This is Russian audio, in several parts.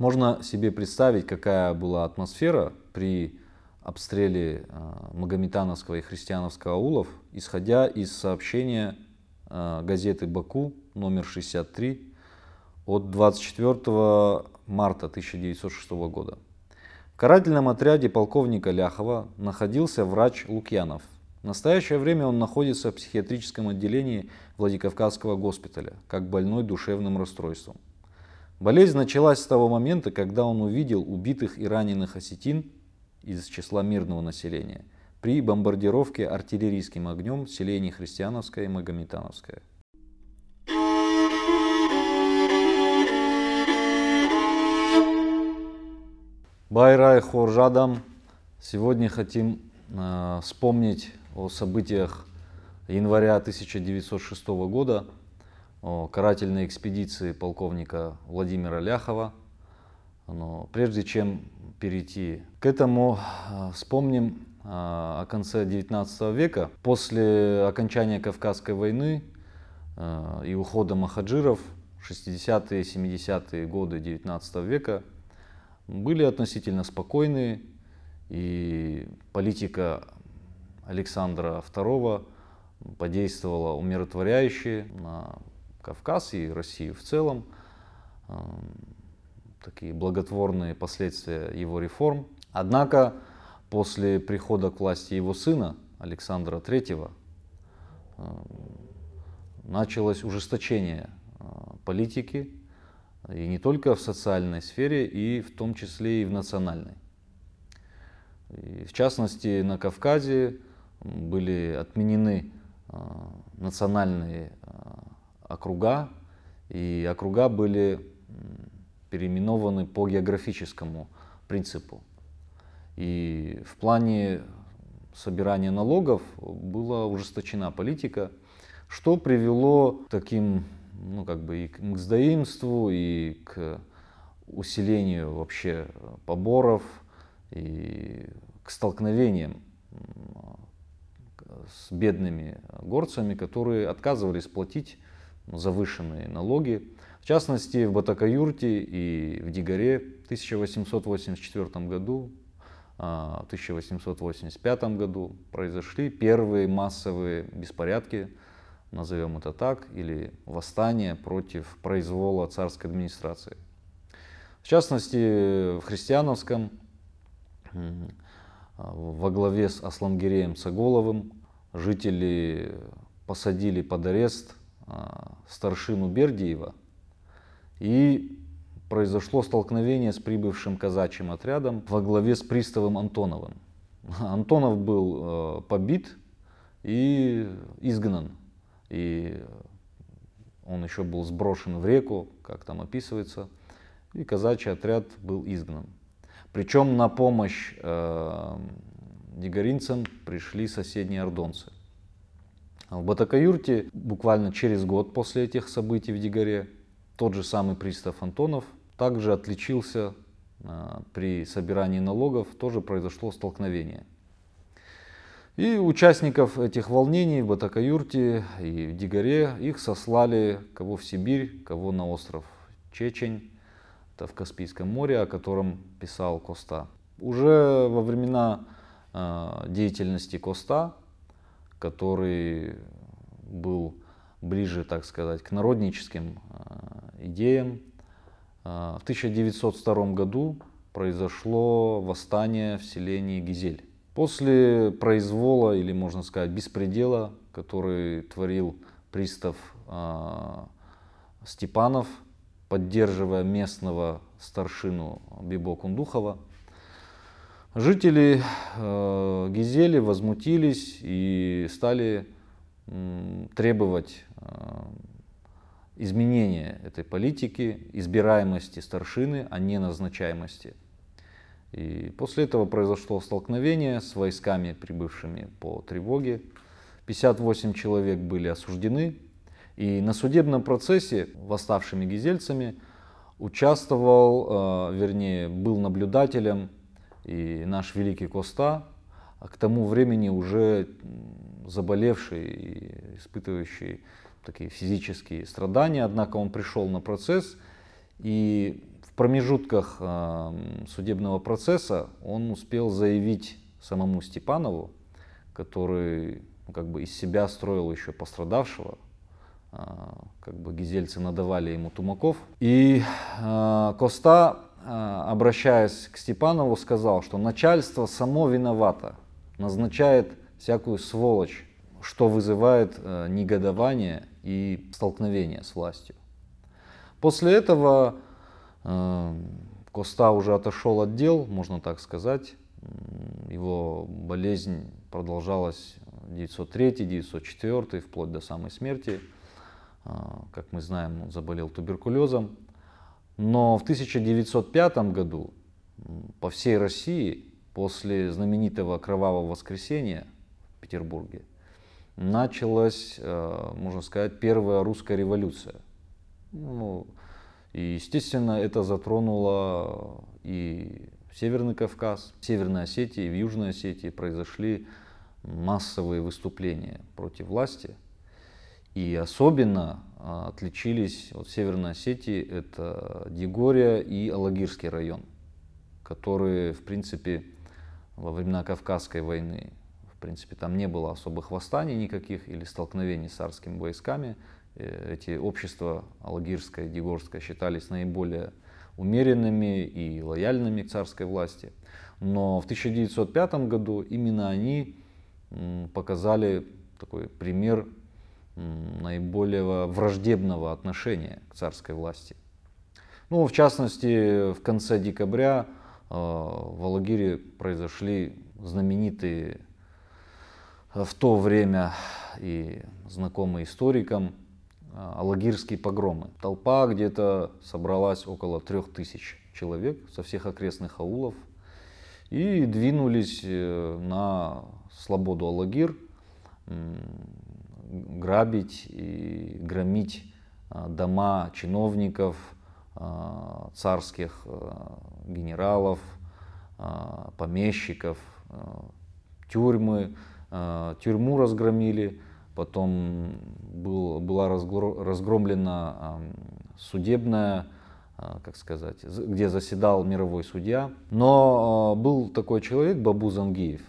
Можно себе представить, какая была атмосфера при обстреле э, Магометановского и Христиановского аулов, исходя из сообщения э, газеты «Баку» номер 63 от 24 марта 1906 года. В карательном отряде полковника Ляхова находился врач Лукьянов. В настоящее время он находится в психиатрическом отделении Владикавказского госпиталя, как больной душевным расстройством. Болезнь началась с того момента, когда он увидел убитых и раненых осетин из числа мирного населения при бомбардировке артиллерийским огнем селений Христиановское и Магометановское. Байрай Хоржадам. Сегодня хотим э, вспомнить о событиях января 1906 года, о карательной экспедиции полковника Владимира Ляхова. Но прежде чем перейти к этому, э, вспомним э, о конце XIX века. После окончания Кавказской войны э, и ухода махаджиров 60-е, 70-е годы XIX века были относительно спокойные, и политика Александра II подействовала умиротворяюще на Кавказ и Россию в целом. Эм, такие благотворные последствия его реформ. Однако после прихода к власти его сына Александра III эм, началось ужесточение э, политики, и не только в социальной сфере, и в том числе и в национальной. И в частности, на Кавказе были отменены э, национальные э, округа, и округа были переименованы по географическому принципу. И в плане собирания налогов была ужесточена политика, что привело к таким ну, как бы и к мздоимству, и к усилению вообще поборов, и к столкновениям с бедными горцами, которые отказывались платить завышенные налоги. В частности, в Батакаюрте и в Дигаре в 1884 году, а, в 1885 году произошли первые массовые беспорядки назовем это так, или восстание против произвола царской администрации. В частности, в христиановском во главе с Асламгиреем Саголовым жители посадили под арест а, старшину Бердиева и произошло столкновение с прибывшим казачьим отрядом во главе с приставом Антоновым. Антонов был э, побит и изгнан и он еще был сброшен в реку, как там описывается, и казачий отряд был изгнан. Причем на помощь э, дигоринцам пришли соседние ордонцы. В Батакаюрте буквально через год после этих событий в Дигаре тот же самый пристав Антонов также отличился э, при собирании налогов, тоже произошло столкновение. И участников этих волнений в Батакаюрте и в Дигаре их сослали кого в Сибирь, кого на остров Чечень, это в Каспийском море, о котором писал Коста. Уже во времена э, деятельности Коста, который был ближе, так сказать, к народническим э, идеям, э, в 1902 году произошло восстание в селении Гизель. После произвола, или можно сказать беспредела, который творил пристав э, Степанов, поддерживая местного старшину Бибо Кундухова, жители э, Гизели возмутились и стали требовать э, изменения этой политики, избираемости старшины, а не назначаемости. И после этого произошло столкновение с войсками, прибывшими по тревоге. 58 человек были осуждены. И на судебном процессе восставшими гизельцами участвовал, э, вернее, был наблюдателем и наш великий Коста, а к тому времени уже заболевший и испытывающий такие физические страдания. Однако он пришел на процесс и промежутках судебного процесса он успел заявить самому Степанову, который ну, как бы из себя строил еще пострадавшего, как бы гизельцы надавали ему тумаков. И Коста, обращаясь к Степанову, сказал, что начальство само виновато, назначает всякую сволочь, что вызывает э, негодование и столкновение с властью. После этого э, Коста уже отошел от дел, можно так сказать. Его болезнь продолжалась 903-904, вплоть до самой смерти. Э, как мы знаем, он заболел туберкулезом. Но в 1905 году по всей России после знаменитого кровавого воскресенья в Петербурге началась, э, можно сказать, первая русская революция. Ну, и, естественно, это затронуло и Северный Кавказ, в Северной Осетии, в Южной Осетии произошли массовые выступления против власти. И особенно э, отличились вот в Северной Осетии это Дегория и Алагирский район, которые, в принципе, во времена Кавказской войны в принципе, там не было особых восстаний никаких или столкновений с царскими войсками. Э, эти общества Алгирское и Дегорское считались наиболее умеренными и лояльными к царской власти. Но в 1905 году именно они показали такой пример наиболее враждебного отношения к царской власти. Ну, в частности, в конце декабря э, в Алагире произошли знаменитые в то время и знакомый историкам а, алагирские погромы. Толпа где-то собралась около трех тысяч человек со всех окрестных аулов и двинулись э, на слободу Алагир грабить и громить а, дома чиновников, а, царских генералов, помещиков, тюрьмы, тюрьму разгромили, потом был, была разгромлена судебная, как сказать, где заседал мировой судья. Но был такой человек, Бабу Зангиев,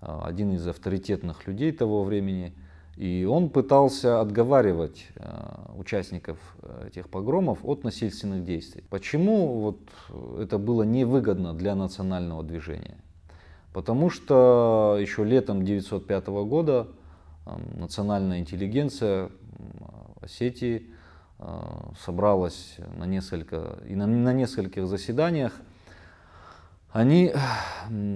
один из авторитетных людей того времени, и он пытался отговаривать участников этих погромов от насильственных действий. Почему вот это было невыгодно для национального движения? Потому что еще летом 1905 года национальная интеллигенция Осетии собралась на несколько, и на, на нескольких заседаниях. Они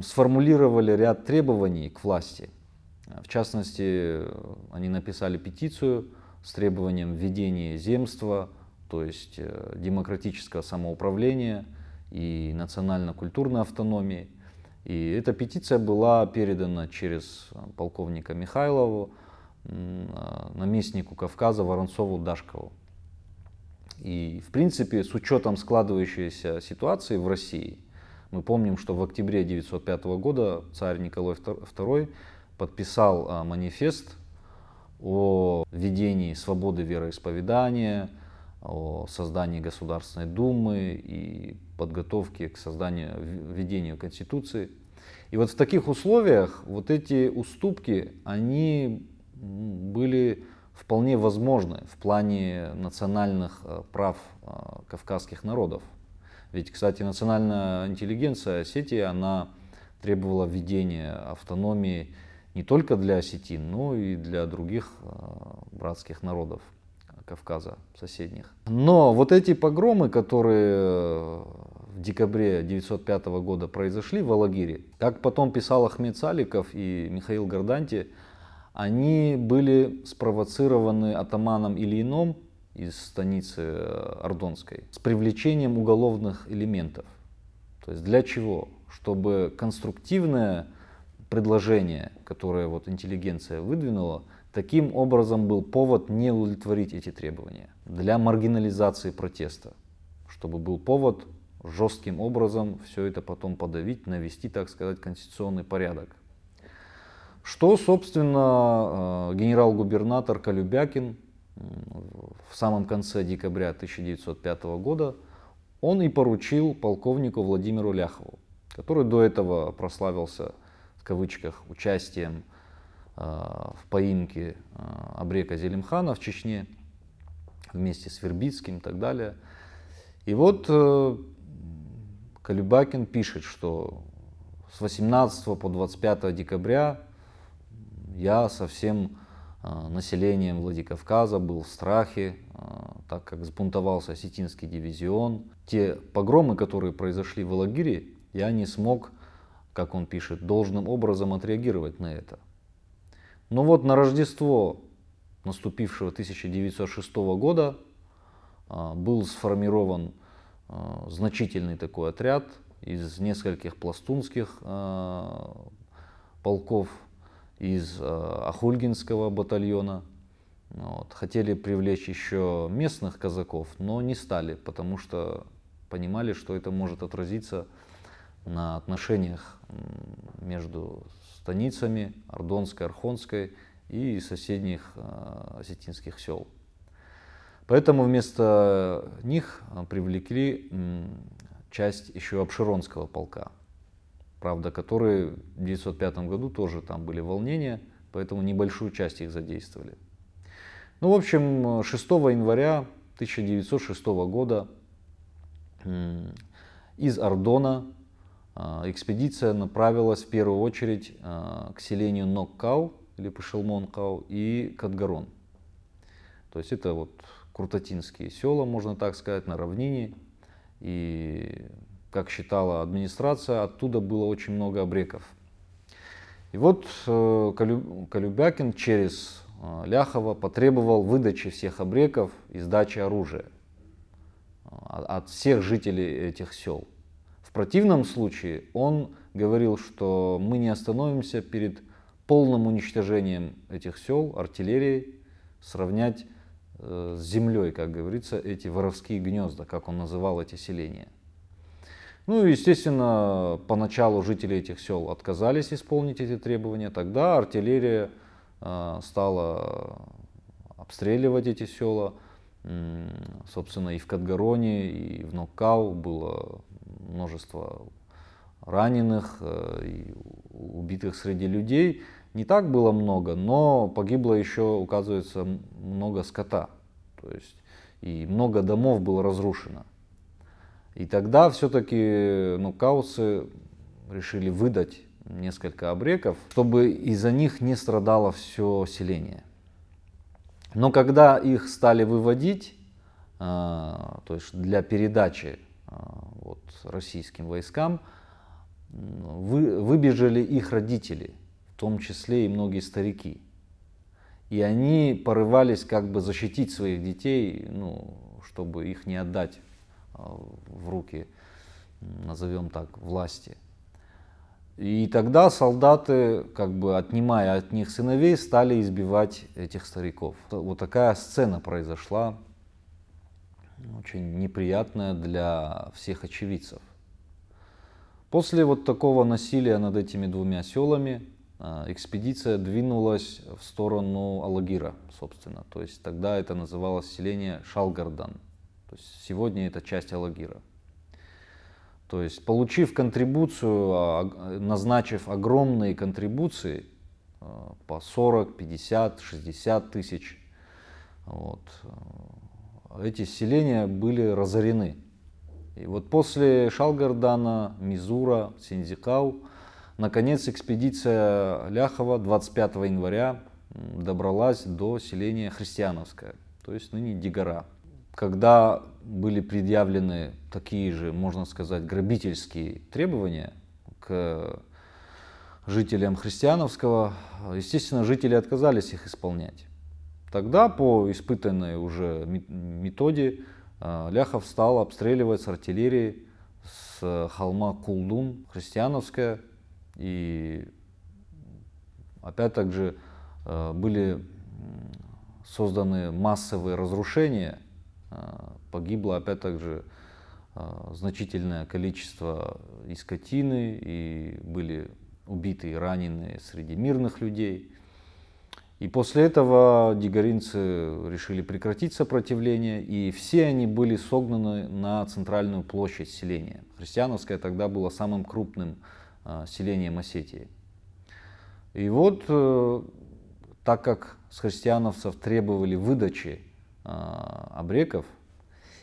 сформулировали ряд требований к власти. В частности, они написали петицию с требованием введения земства, то есть э, демократического самоуправления и национально-культурной автономии – и эта петиция была передана через э, полковника Михайлову, э, наместнику Кавказа Воронцову Дашкову. И, в принципе, с учетом складывающейся ситуации в России, мы помним, что в октябре 1905 года царь Николай II подписал э, манифест о введении свободы вероисповедания, о создании Государственной Думы и подготовке к созданию, введению Конституции. И вот в таких условиях вот эти уступки, они были вполне возможны в плане национальных э, прав э, кавказских народов. Ведь, кстати, национальная интеллигенция Осетии, она требовала введения автономии не только для осетин, но и для других э, братских народов. Кавказа соседних. Но вот эти погромы, которые э, в декабре 1905 года произошли в Алагире, как потом писал Ахмед Саликов и Михаил Горданти, они были спровоцированы атаманом Ильином из станицы э, Ордонской с привлечением уголовных элементов. То есть для чего? Чтобы конструктивное предложение, которое вот интеллигенция выдвинула, Таким образом был повод не удовлетворить эти требования для маргинализации протеста, чтобы был повод жестким образом все это потом подавить, навести, так сказать, конституционный порядок. Что, собственно, э, генерал-губернатор Колюбякин в самом конце декабря 1905 года он и поручил полковнику Владимиру Ляхову, который до этого прославился в кавычках участием э, в поимке э, Абрека Зелимхана в Чечне вместе с Вербицким и так далее. И вот э, Калюбакин пишет, что с 18 по 25 декабря я со всем населением Владикавказа был в страхе, так как сбунтовался осетинский дивизион. Те погромы, которые произошли в Алагире, я не смог, как он пишет, должным образом отреагировать на это. Но вот на Рождество наступившего 1906 года э, был сформирован значительный такой отряд из нескольких пластунских полков из Ахульгинского батальона. Вот. Хотели привлечь еще местных казаков, но не стали, потому что понимали, что это может отразиться на отношениях между станицами Ордонской, Архонской и соседних э, осетинских сел. Поэтому вместо них привлекли часть еще Обширонского полка правда, которые в 1905 году тоже там были волнения, поэтому небольшую часть их задействовали. Ну, в общем, 6 января 1906 года из Ордона экспедиция направилась в первую очередь а, к селению Ноккау или Пашелмонкау и Кадгарон. То есть это вот крутотинские села, можно так сказать, на равнине. И как считала администрация, оттуда было очень много обреков. И вот э, Колюбякин через э, Ляхова потребовал выдачи всех обреков и сдачи оружия э, от всех жителей этих сел. В противном случае он говорил, что мы не остановимся перед полным уничтожением этих сел артиллерией, сравнять с землей, как говорится, эти воровские гнезда, как он называл эти селения. Ну, естественно, поначалу жители этих сел отказались исполнить эти требования. Тогда артиллерия э, стала обстреливать эти села. Собственно, и в Кадгароне, и в Ноккау было множество раненых э, и убитых среди людей. Не так было много, но погибло еще, указывается, много скота. То есть и много домов было разрушено. И тогда все-таки ну, каусы решили выдать несколько обреков, чтобы из-за них не страдало все селение. Но когда их стали выводить, э, то есть для передачи э, вот, российским войскам, вы, выбежали их родители, в том числе и многие старики. И они порывались как бы защитить своих детей, ну, чтобы их не отдать в руки, назовем так, власти. И тогда солдаты, как бы отнимая от них сыновей, стали избивать этих стариков. Вот такая сцена произошла, очень неприятная для всех очевидцев. После вот такого насилия над этими двумя селами а, экспедиция двинулась в сторону Алагира, собственно. То есть тогда это называлось селение Шалгардан. То есть сегодня это часть Алагира. То есть получив контрибуцию, а, назначив огромные контрибуции а, по 40, 50, 60 тысяч, вот, эти селения были разорены. И вот после Шалгардана, Мизура, Синдзикау, наконец экспедиция Ляхова 25 января добралась до селения Христиановское, то есть ныне Дигара когда были предъявлены такие же, можно сказать, грабительские требования к жителям Христиановского, естественно, жители отказались их исполнять. Тогда по испытанной уже методе а, Ляхов стал обстреливать с артиллерии с холма Кулдун, Христиановская. И опять также а, были созданы массовые разрушения а, погибло опять также значительное количество и скотины, и были убиты и ранены среди мирных людей. И после этого дигоринцы решили прекратить сопротивление, и все они были согнаны на центральную площадь селения. Христиановское тогда было самым крупным э, селением Осетии. И вот, э, так как с христиановцев требовали выдачи э, обреков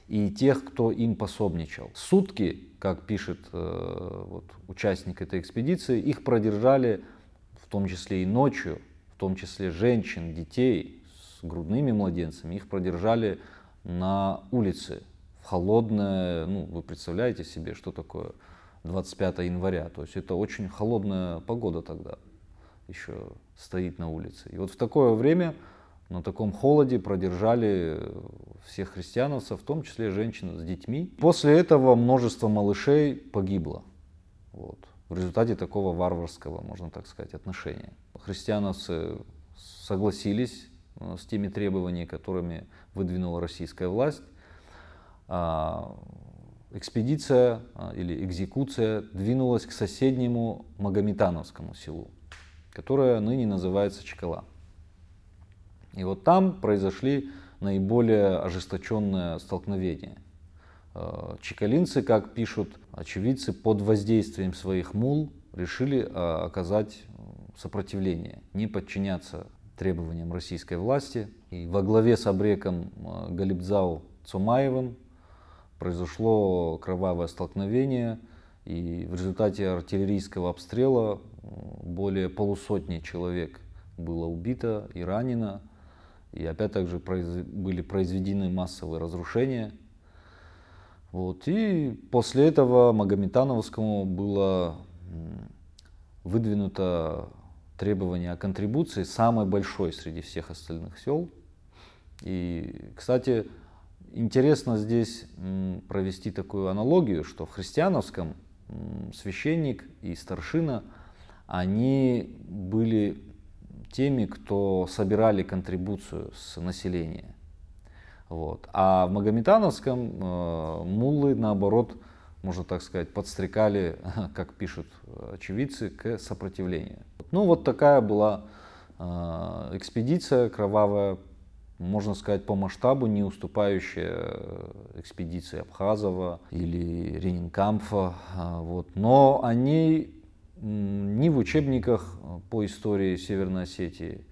и тех, кто им пособничал, сутки, как пишет вот, участник этой экспедиции, их продержали в том числе и ночью, в том числе женщин, детей с грудными младенцами, их продержали на улице в холодное, ну, вы представляете себе, что такое 25 января, то есть это очень холодная погода тогда еще стоит на улице. И вот в такое время на таком холоде продержали всех христиановцев, в том числе женщин с детьми. После этого множество малышей погибло. Вот в результате такого варварского, можно так сказать, отношения. Христиановцы согласились э, с теми требованиями, которыми выдвинула российская власть. А, экспедиция а, или экзекуция двинулась к соседнему Магометановскому селу, которое ныне называется Чекала. И вот там произошли наиболее ожесточенные столкновения. Э, чекалинцы, как пишут очевидцы, под воздействием своих мул решили э, оказать сопротивление, не подчиняться требованиям российской власти. И во главе с обреком э, Галибзау Цумаевым произошло кровавое столкновение, и в результате артиллерийского обстрела более полусотни человек было убито и ранено. И опять также были произведены массовые разрушения – вот. И после этого Магометановскому было выдвинуто требование о контрибуции самой большой среди всех остальных сел. И, кстати, интересно здесь провести такую аналогию, что в христиановском священник и старшина, они были теми, кто собирали контрибуцию с населения. Вот. А в Магометановском э, муллы, наоборот, можно так сказать, подстрекали, как пишут очевидцы, к сопротивлению. Ну вот такая была э, экспедиция кровавая, можно сказать, по масштабу не уступающая э, экспедиции Абхазова или Ренинкамфа. Э, вот. Но они ни в учебниках по истории Северной Осетии,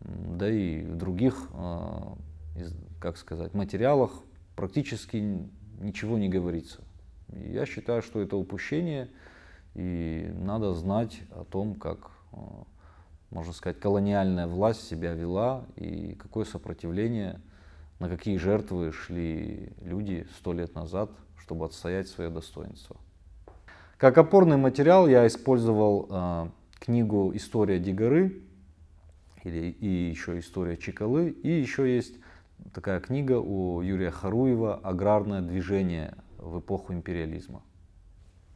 да и в других э, как сказать, материалах практически ничего не говорится. Я считаю, что это упущение, и надо знать о том, как, э, можно сказать, колониальная власть себя вела и какое сопротивление, на какие жертвы шли люди сто лет назад, чтобы отстоять свое достоинство. Как опорный материал я использовал э, книгу «История Дигоры» или, и еще «История Чикалы», и еще есть такая книга у Юрия Харуева «Аграрное движение в эпоху империализма».